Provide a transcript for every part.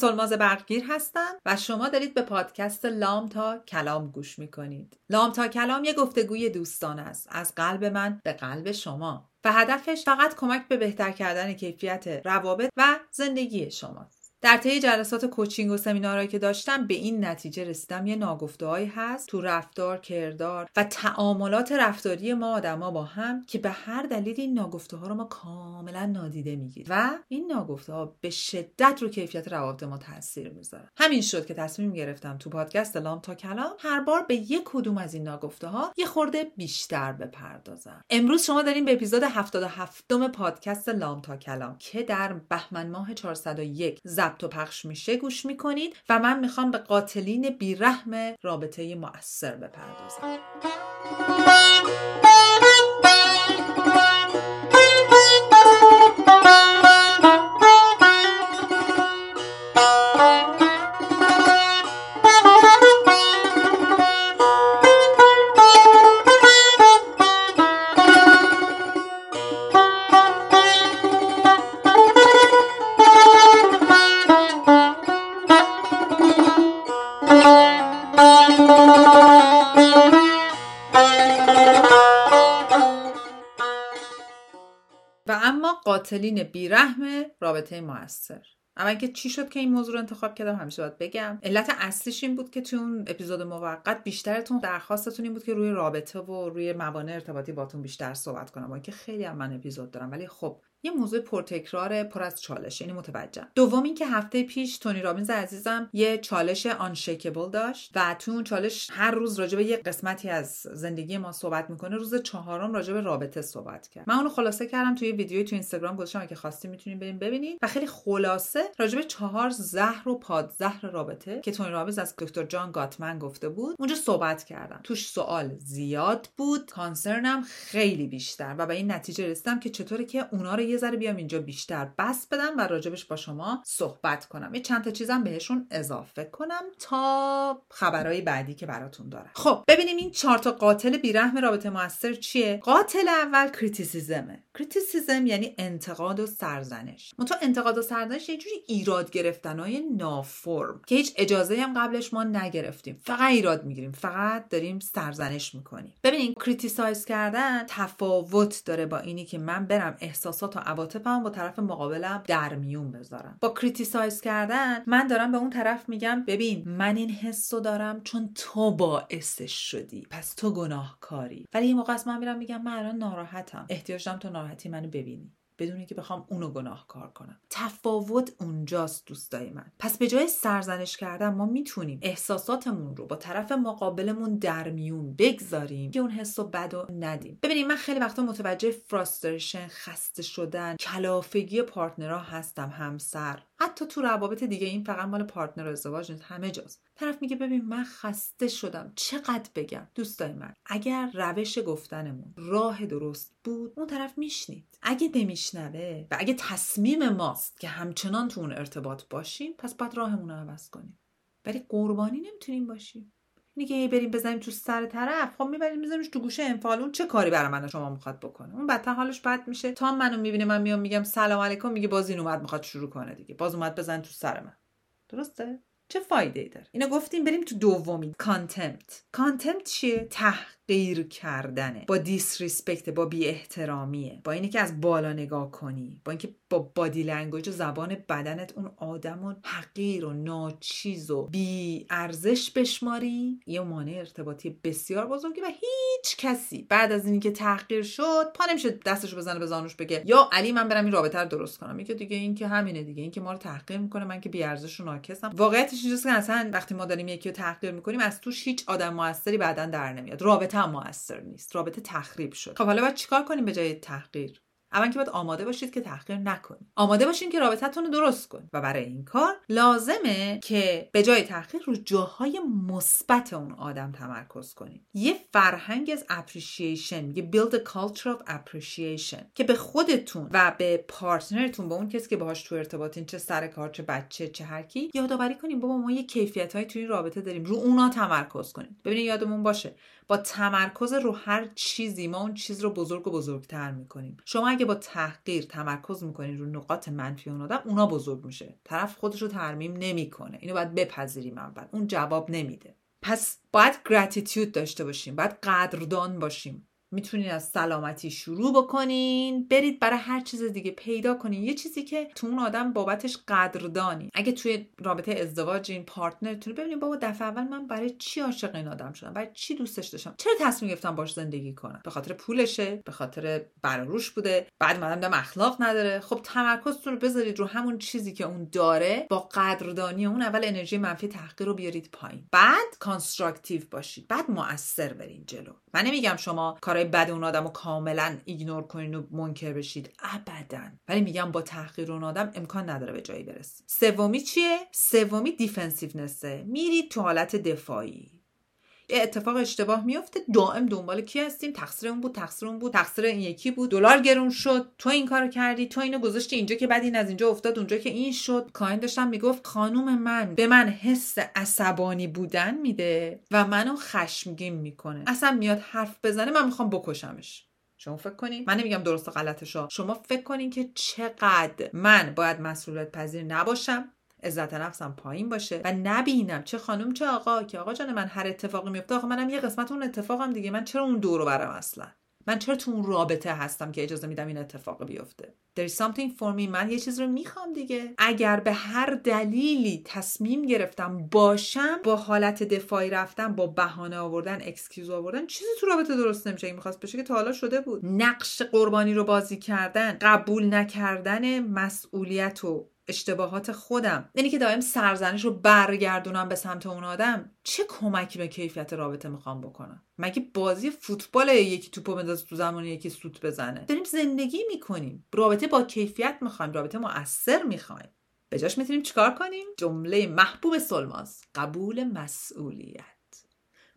سلماز برقگیر هستم و شما دارید به پادکست لام تا کلام گوش می‌کنید. لام تا کلام یه گفتگوی دوستان است. از قلب من به قلب شما. و هدفش فقط کمک به بهتر کردن کیفیت روابط و زندگی شماست. در طی جلسات کوچینگ و سمینارهایی که داشتم به این نتیجه رسیدم. یه ناگفتههایی هست تو رفتار کردار و تعاملات رفتاری ما آدما با هم که به هر دلیل این ناگفته ها رو ما کاملا نادیده می‌گیریم. و این ناگفته ها به شدت رو کیفیت روابط ما تاثیر می‌ذاره. همین شد که تصمیم گرفتم تو پادکست لام تا کلام هر بار به یک کدوم از این ناگفته ها یه خورده بیشتر بپردازم. امروز شما داریم به اپیزود 77 پادکست لام تا کلام که در بهمن ماه 401 ضبط و پخش میشه گوش می‌کنید و من می‌خوام به قاتلین بیرحم رابطه مؤثر بپردازم. و اما قاتلین بیرحم رابطه موثر. اول که چی شد که این موضوع رو انتخاب کردم همیشه باید بگم. علت اصلیش این بود که تو اون اپیزود موقت بیشترتون درخواستتون این بود که روی رابطه و روی موانع ارتباطی باتون بیشتر صحبت کنم. با که خیلی هم من اپیزود دارم ولی خب یه موضوع پرتکرار پر از چالش یعنی متوجهم دوم اینکه هفته پیش تونی رابینز عزیزم یه چالش آنشیکبل داشت و تو اون چالش هر روز راجع به یه قسمتی از زندگی ما صحبت می‌کنه. روز چهارم راجع به رابطه صحبت کرد. من اونو خلاصه کردم توی ویدیوی تو اینستاگرام گذاشتم که خواستین می‌تونین بریم ببینید. و خیلی خلاصه راجع به چهار زهر و پادزهر رابطه که تونی رابینز از دکتر جان گاتمن گفته بود اونجا صحبت کردم. توش سوال زیاد بود concern م خیلی بیشتر و به این نتیجه رسیدم که چطوره که اونا رو یه ذره بیام اینجا بیشتر بسط بدم و راجبش با شما صحبت کنم. یه چند تا چیزم بهشون اضافه کنم تا خبرهای بعدی که براتون دارم. خب ببینیم این چهار تا قاتل بیرحم رابطه موثر چیه؟ قاتل اول criticism ه. criticism یعنی انتقاد و سرزنش. منتها انتقاد و سرزنش یه جوری ایراد گرفتنهای نافرم که هیچ اجازه هم قبلش ما نگرفتیم. فقط ایراد می‌گیریم. فقط داریم سرزنش می‌کنیم. ببینین criticize کردن تفاوت داره با اینی که من برم احساسات و عواطفم با طرف مقابلم در میون بذارم. با criticize کردن من دارم به اون طرف میگم ببین من این حسو دارم چون تو باعثش شدی. پس تو گناهکاری. ولی این موقع من میرم میگم من الان ناراحتم. احتیاج دارم تو ناراحتی منو ببینی. بدون اینکه بخوام اونو گناهکار کنم. تفاوت اونجاست دوستای من. پس به جای سرزنش کردن ما می‌تونیم احساساتمون رو با طرف مقابلمون در میون بگذاریم که اون حس و بد و ندیم. ببینید من خیلی وقتا متوجه فراستریشن خسته شدن کلافگی پارتنرها هستم همسر. حتی تو روابط دیگه این فقط مال پارتنر ازدواج نیست همه جاست. طرف میگه ببین من خسته شدم. چقدر بگم؟ دوستای من. اگر روش گفتنمون راه درست بود اون طرف میشنید. اگه نمیشنوه و اگه تصمیم ماست که همچنان تو اون ارتباط باشیم پس باید راهمون رو عوض کنیم. ولی قربانی نمی‌تونیم باشیم. اینی که بریم بزنیم تو سر طرف. خب می‌بریم میذاریمش تو گوشه انفعال اون چه کاری برای من شما می‌خواد بکنه؟ اون بدتر حالش بد میشه. تا منو می‌بینه من میام میگم سلام علیکم میگه باز این اومد می‌خواد شروع کنه دیگه. باز اومد بزن تو سر من. درسته؟ چه فایده ای داره؟ اینو گفتیم بریم تو دومی contempt contempt چیه؟ تحقیر کردنه با disrespect با بی احترامیه با اینی که از بالا نگاه کنی با اینکه با body language و زبان بدنت اون آدم و حقیر و ناچیز و بی ارزش بشماری یه مانع ارتباطی بسیار بزرگی و هیچ کسی بعد از اینکه تحقیر شد پا نمیشه دستشو بزنه به زانوش بگه یا علی من برم این رابطه رو درست کنم. میگه دیگه این که همینه دیگه این که ما رو تحقیر می‌کنه من که بی ارزش و ناکسم. واقعیتش اینجاست که اصلا وقتی ما داریم یکی رو تحقیر می‌کنیم از توش هیچ آدم موثری بعدا در نمیاد. رابطه هم موثر نیست رابطه تخریب شد خب حالا باید چیکار کنیم به جای تحقیر؟ اول که باید آماده باشید که تحقیر نکنید. آماده باشین که رابطتون رو درست کنید. و برای این کار لازمه که به جای تحقیر رو جاهای مثبت اون آدم تمرکز کنید. یه فرهنگ از appreciation میگه build a culture of appreciation که به خودتون و به partner تون با اون کسی که باهاش تو ارتباطین چه سر کار چه بچه چه هر کی یادآوری کنیم. بابا ما یه کیفیت های توی رابطه داریم. رو اونا تمرکز کنید ببینید یادمون باشه با تمرکز رو هر چیزی ما اون چیز رو بزرگ و بزرگتر می‌کنیم. شما اگه با تحقیر تمرکز می‌کنین رو نقاط منفی اون آدم اونا بزرگ میشه. طرف خودش رو ترمیم نمی‌کنه. اینو باید بپذیریم اول. اون جواب نمیده. پس باید gratitude داشته باشیم. باید قدردان باشیم. می‌تونین از سلامتی شروع بکنین. برید برای هر چیز دیگه پیدا کنین. یه چیزی که تو اون آدم بابتش قدردانی. اگه توی رابطه ازدواجین partner تون ببینید بابا دفعه اول من برای چی عاشق این آدم شدم؟ برای چی دوستش داشتم؟ چرا تصمیم گرفتم باش زندگی کنم؟ به خاطر پولشه به خاطر بر و روش بوده. بعد من دم اخلاق نداره. خب تمرکزتون رو بذارید رو همون چیزی که اون داره. با قدردانی اون اول انرژی منفی تحقیر رو بیارید پایین. بعد constructive باشید. بعد مؤثر برین جلو. من نمیگم شما کارهای بد اون آدم رو کاملا ignore کنین و منکر بشید. ابدا. ولی میگم با تحقیر اون آدم امکان نداره به جایی برسید سومی چیه؟ سومی دیفنسیونسه. میرید تو حالت دفاعی. اتفاق اشتباه میفته. دائم دنبال کی هستیم؟ تقصیر اون بود تقصیر اون بود تقصیر این یکی بود. دلار گرون شد. تو این کارو کردی تو اینو گذاشتی اینجا که بعد این از اینجا افتاد اونجا که این شد. کاین داشتم می‌گفت خانوم من به من حس عصبانی بودن میده و منو خشمگین می‌کنه. اصلا میاد حرف بزنه من می‌خوام بکشمش. شما فکر کنین؟ من نمیگم درست و غلطشا شما فکر کنین که چقدر من باید مسئولیت پذیر نباشم. عزت نفسم پایین باشه. و نبینم چه خانم چه آقا که آقا جان من هر اتفاقی میفته آقا منم یه قسمت اون اتفاقم دیگه. من چرا اون دورو برم اصلا؟ من چرا تو اون رابطه هستم که اجازه میدم این اتفاق بیفته؟ Is something for me. من یه چیز رو می‌خوام دیگه. اگر به هر دلیلی تصمیم گرفتم باشم با حالت دفاعی رفتم با بهانه آوردن excuse آوردن چیزی تو رابطه درست نمیشه. این می‌خواست بشه که تا حالا شده بود. نقش قربانی رو بازی کردن قبول نکردن مسئولیت و اشتباهات خودم. یعنی که دائم سرزنش رو برگردونم به سمت اون آدم چه کمکی به کیفیت رابطه می‌خوام بکنم؟ مگه بازی فوتبال یکی توپو بندازه تو زمان یکی سوت بزنه؟ داریم زندگی می‌کنیم. رابطه با کیفیت می‌خوایم رابطه مؤثر می‌خوایم. به جاش می‌تونیم چیکار کنیم؟ جمله محبوب سلماز. قبول مسئولیت.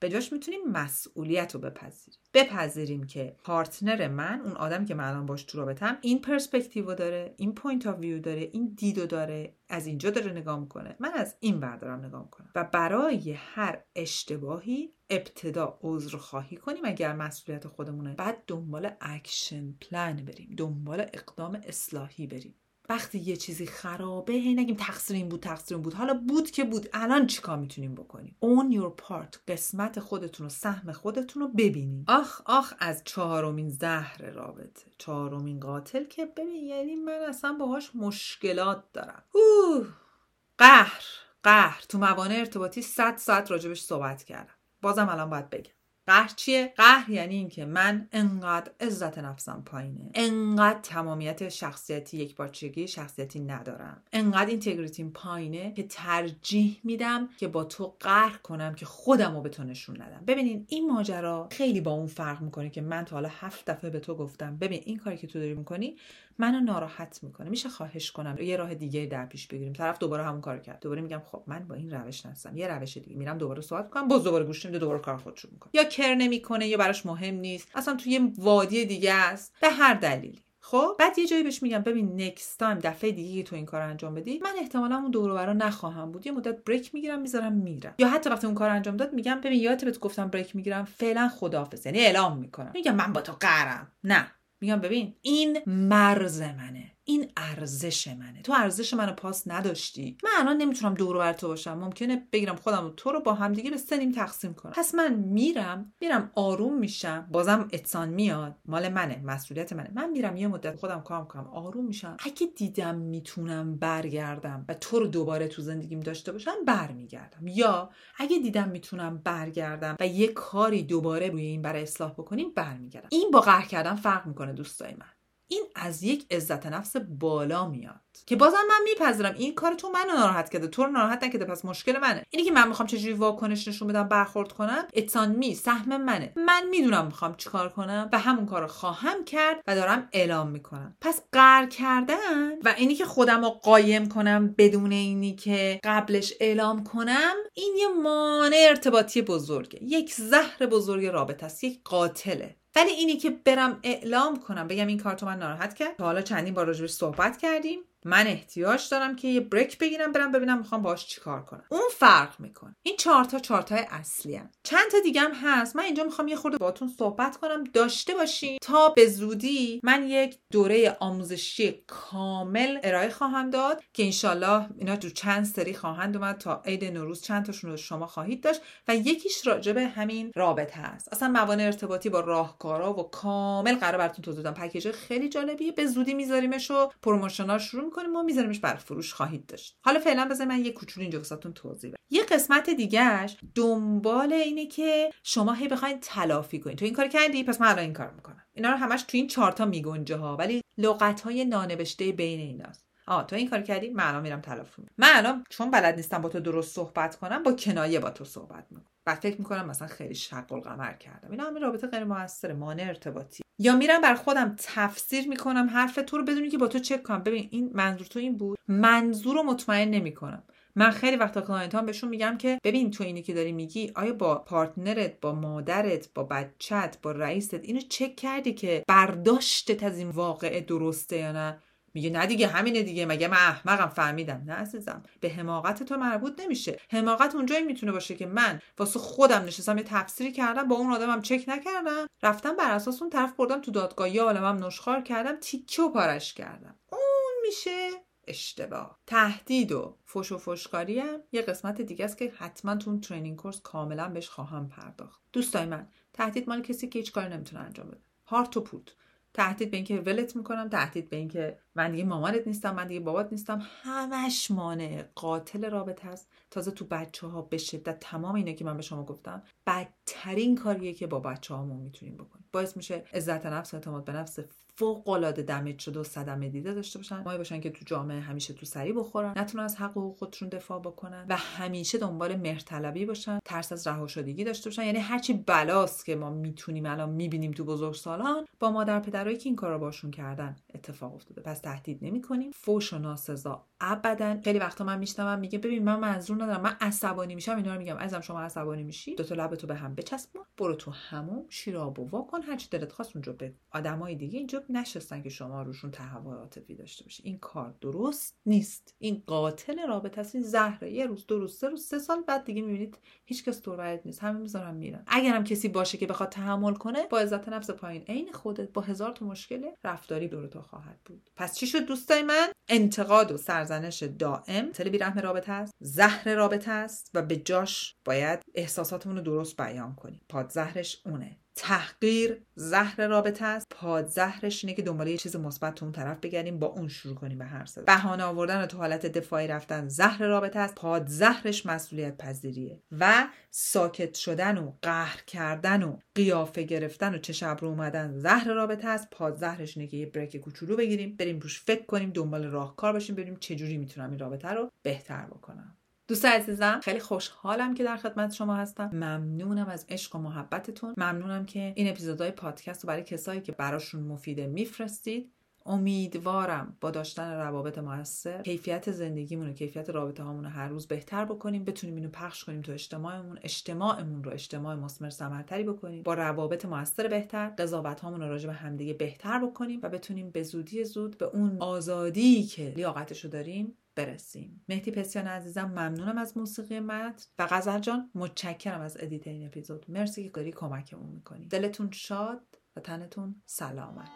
به جاش می‌تونیم مسئولیت رو بپذیریم. بپذیریم که partner من اون آدم که من الان باش تو رابطم این پرسپکتیو داره این point of view داره این دیدو داره از اینجا داره نگاه می‌کنه. من از این ور دارم نگاه می‌کنم. و برای هر اشتباهی ابتدا عذر خواهی کنیم اگر مسئولیت خودمونه. بعد دنبال action plan بریم دنبال اقدام اصلاحی بریم. وقتی یه چیزی خرابه هی نگیم تقصیر این بود تقصیر این بود. حالا بود که بود. الان چیکار می‌تونیم بکنیم؟ اون your part. قسمت خودتون و سهم خودتون رو ببینیم. آخ آخ از چهارمین زهر رابطه. چهارمین قاتل که ببین یعنی من اصلا باهاش مشکلات دارم. اوه. قهر قهر. تو موانع ارتباطی 100 ساعت راجبش صحبت کردم. بازم الان باید بگم. قهر چیه؟ قهر یعنی اینکه من انقدر عزت نفسم پایینه. انقدر تمامیت شخصیتی یک بارچگی شخصیتی ندارم. انقدر اینتگریتیم پایینه که ترجیح میدم که با تو قهر کنم که خودم رو به تو نشون ندم. ببینین این ماجرا خیلی با اون فرق می‌کنه که من تا حالا هفت دفعه به تو گفتم. ببین این کاری که تو داری می‌کنی منو ناراحت می‌کنه. میشه خواهش کنم. یه راه دیگه در پیش بگیریم. طرف دوباره همون کار کرد. دوباره میگم خب من با این روش نستم. یه روش دیگه. میرم دوباره صحبت کنم باز دوباره گوش میده دوباره کار خودشو می‌کنه. یا care نمی‌کنه یا براش مهم نیست. اصلا توی یه وادی دیگه است. به هر دلیلی. خب؟ بعد یه جایی بهش میگم ببین next time دفعه دیگه تو این کار انجام بدی. من احتمالا اون دور و برا نخواهم بود. یه مدت break می‌گیرم می‌ذارم میرم. یا حتی وقتی اون کار انجام داد میگم ببین یادت بهت گفتم break می‌گیرم. فعلا خداحافظ. یعنی اعلام می‌کنم. میگم من با تو قهرم نه. میگم ببین این مرز منه. این ارزش منه. تو ارزش منو پاس نداشتی. من الان نمی‌تونم دور بر تو باشم. ممکنه بگیرم خودم و تو رو با هم دیگه به سنیم تقسیم کنم. پس من میرم میرم آروم میشم. بازم اتسان میاد. مال منه مسئولیت منه. من میرم یه مدت خودم کار کنم. آروم میشم. اگه دیدم می‌تونم برگردم و تو رو دوباره تو زندگیم داشته باشم برمیگردم. یا اگه دیدم می‌تونم برگردم و یه کاری دوباره روی این برای اصلاح بکنیم برمیگردم. این با قهر کردن فرق می‌کنه دوستای من. این از یک عزت نفس بالا میاد. که بازم من میپذیرم این کار تو منو ناراحت کرده تو رو ناراحت نکرده پس مشکل منه. اینی که من می‌خوام چجوری واکنش نشون بدم برخورد کنم اتسان می سهم منه. من می‌دونم می‌خوام چیکار کنم و همون کار خواهم کرد و دارم اعلام می‌کنم. پس قر کردن و اینی که خودم رو قایم کنم بدون اینی که قبلش اعلام کنم این یه مانع ارتباطی بزرگه. یک زهر بزرگ رابطه است یک قاتله. ولی اینی که برم اعلام کنم بگم این کار تو من ناراحت کرد حالا چندین بار راجبش صحبت کردیم. من احتیاج دارم که یه بریک بگیرم برم ببینم می‌خوام باش چیکار کنم. اون فرق می‌کنه. این چهار تا چهار تا اصلی هم. چند تا دیگه هم هست. من اینجا می‌خوام یه خورده باتون صحبت کنم. داشته باشین. تا به زودی من یک دوره آموزشی کامل ارائه خواهم داد که انشالله اینا تو چند سری خواهند اومد تا عید نوروز چند تاشون رو شما خواهید داشت و یکیش راجع به همین رابطه هست. اصلا موانع ارتباطی با راهکارا و کامل قرار براتون توضیح بدم. پکیج خیلی جالبیه. به زودی میذاریمش و promotional شروع می‌کنیم و میذاریمش برا فروش خواهید داشت. حالا فعلا بذار من یه کوچولو اینجا واسهتون توضیح بدم. یه قسمت دیگهش دنبال اینه که شما هی بخواید تلافی کنید تو این کار کردی؟ پس من الان این کار می‌کنم. اینا رو همش تو این چارتا میگنجه ها ولی لغت های نانوشته بین ایناست. آ تو این کار کردی؟ من الان میرم تلافی من الان چون بلد نیستم با تو درست صحبت کنم با کنایه با تو صحبت می‌کنم. بعد فکر می‌کنم مثلا خیلی شق القمر کردم. اینا همین رابطه غیر موثر مانع ارتباطی. یا میرم برا خودم تفسیر می‌کنم حرف تو رو بدونی که با تو چک کنم. ببین این منظور تو این بود. منظور رو مطمئن نمی‌کنم. من خیلی وقتا client هام بهشون میگم که ببین تو اینی که داری میگی آیا با partner ت با مادرت با بچت با رئیست اینو چک کردی که برداشتت از این واقعه درسته یا نه؟ میگه نه دیگه همینه دیگه. مگه من احمقم؟ فهمیدم. نه عزیزم. به حماقت تو مربوط نمیشه. حماقت اونجایی می‌تونه باشه که من واسه خودم نشستم یه تفسیری کردم با اون آدمم چک نکردم. رفتم بر اساس اون طرف بردم تو دادگاه یا عالمم نشخار کردم تیکه و پارش کردم. اون میشه اشتباه. تهدید و فش و فشکاری هم یه قسمت دیگه است که حتما تو اون ترینینگ کورس کاملا بهش خواهم پرداخت. دوستای من تهدید مال کسی که هیچ کاری نمی‌تونه انجام بده. هارت و پوت. تهدید به اینکه ولت می‌کنم تهدید به اینکه من دیگه مامانت نیستم من دیگه بابات نیستم. همش مانع قاتل رابطه است. تازه تو بچه ها به شدت تمام اینه که من به شما گفتم. بدترین کاریه که با بچه هامون می‌تونیم بکنیم. باعث میشه عزت نفس اعتماد به نفس فوق العاده دمج شده و صدمه دیده داشته باشن. مایی باشن که تو جامعه همیشه تو سری بخورن. نتونن از حق و خودشون دفاع بکنن و همیشه دنبال مهرطلبی باشن. ترس از رها شدگی داشته باشن. یعنی هرچی بلاست که ما می‌تونیم الان می‌بینیم تو بزرگسالان با مادر پدرایی که این کارا باشون کردن اتفاق افتاده. پس تهدید نمی‌کنیم. فوش و ناسزا ابدا خیلی وقتا من میشنوم میگه ببین من منظور ندارم. من عصبانی میشم اینا رو میگم. ازم شما عصبانی میشی؟ دو تا لبتو به هم بچسب برو تو هموم شیراب و واکن هرچی دلت خواست اونجا بگو. آدمای دیگه اینجا نشستن که شما روشون تهوع عاطفی داشته باشی. این کار درست نیست. این قاتل رابطه است. این زهره. یه روز دو روز سه روز سه سال بعد دیگه می‌بینید هیچکس دور نیست. همه می‌ذارن میرن. اگرم کسی باشه که بخواد تحمل کنه با عزت نفس پایین. عین خودت با هزار تا مشکل رفتاری دور تو خواهد بود. پس چی شد دوستای من؟ انتقاد و سرزنش دائم تل بیرحم رابطه است زهر رابطه است و به جاش باید احساساتمون رو درست بیان کنیم. پادزهرش اونه. تحقیر زهر رابطه است. پادزهرش اینه که دنبال یه چیز مثبت تو اون طرف بگردیم با اون شروع کنیم به هر زدن بهانه آوردن و تو حالت دفاعی رفتن زهر رابطه است. پادزهرش مسئولیت پذیریه و ساکت شدن و قهر کردن و قیافه گرفتن و چه ابرو اومدن زهر رابطه است. پادزهرش اینه که یه بریک کوچولو بگیریم بریم روش فکر کنیم دنبال راهکار باشیم ببینیم چجوری می‌تونم این رابطه رو بهتر بکنم. دوست عزیزم خیلی خوشحالم که در خدمت شما هستم. ممنونم از عشق و محبتتون. ممنونم که این اپیزودهای پادکست رو برای کسایی که براشون مفیده میفرستید. امیدوارم با داشتن روابط موثر کیفیت زندگیمون و کیفیت رابطه هامون رو هر روز بهتر بکنیم. بتونیم اینو پخش کنیم تو اجتماعمون. اجتماعمون رو اجتماع مسمر ثمرتری بکنیم. با روابط موثر بهتر قضاوت هامون رو راجع به همدیگه بهتر بکنیم و بتونیم به زودی زود به اون آزادی که لیاقتش رو داریم برسیم. مهدی پسیان عزیزم ممنونم از موسیقی متن. و غزل جان متشکرم از edit این اپیزود. مرسی که داری کمکمون می‌کنی. دلتون شاد و تنتون سلامت.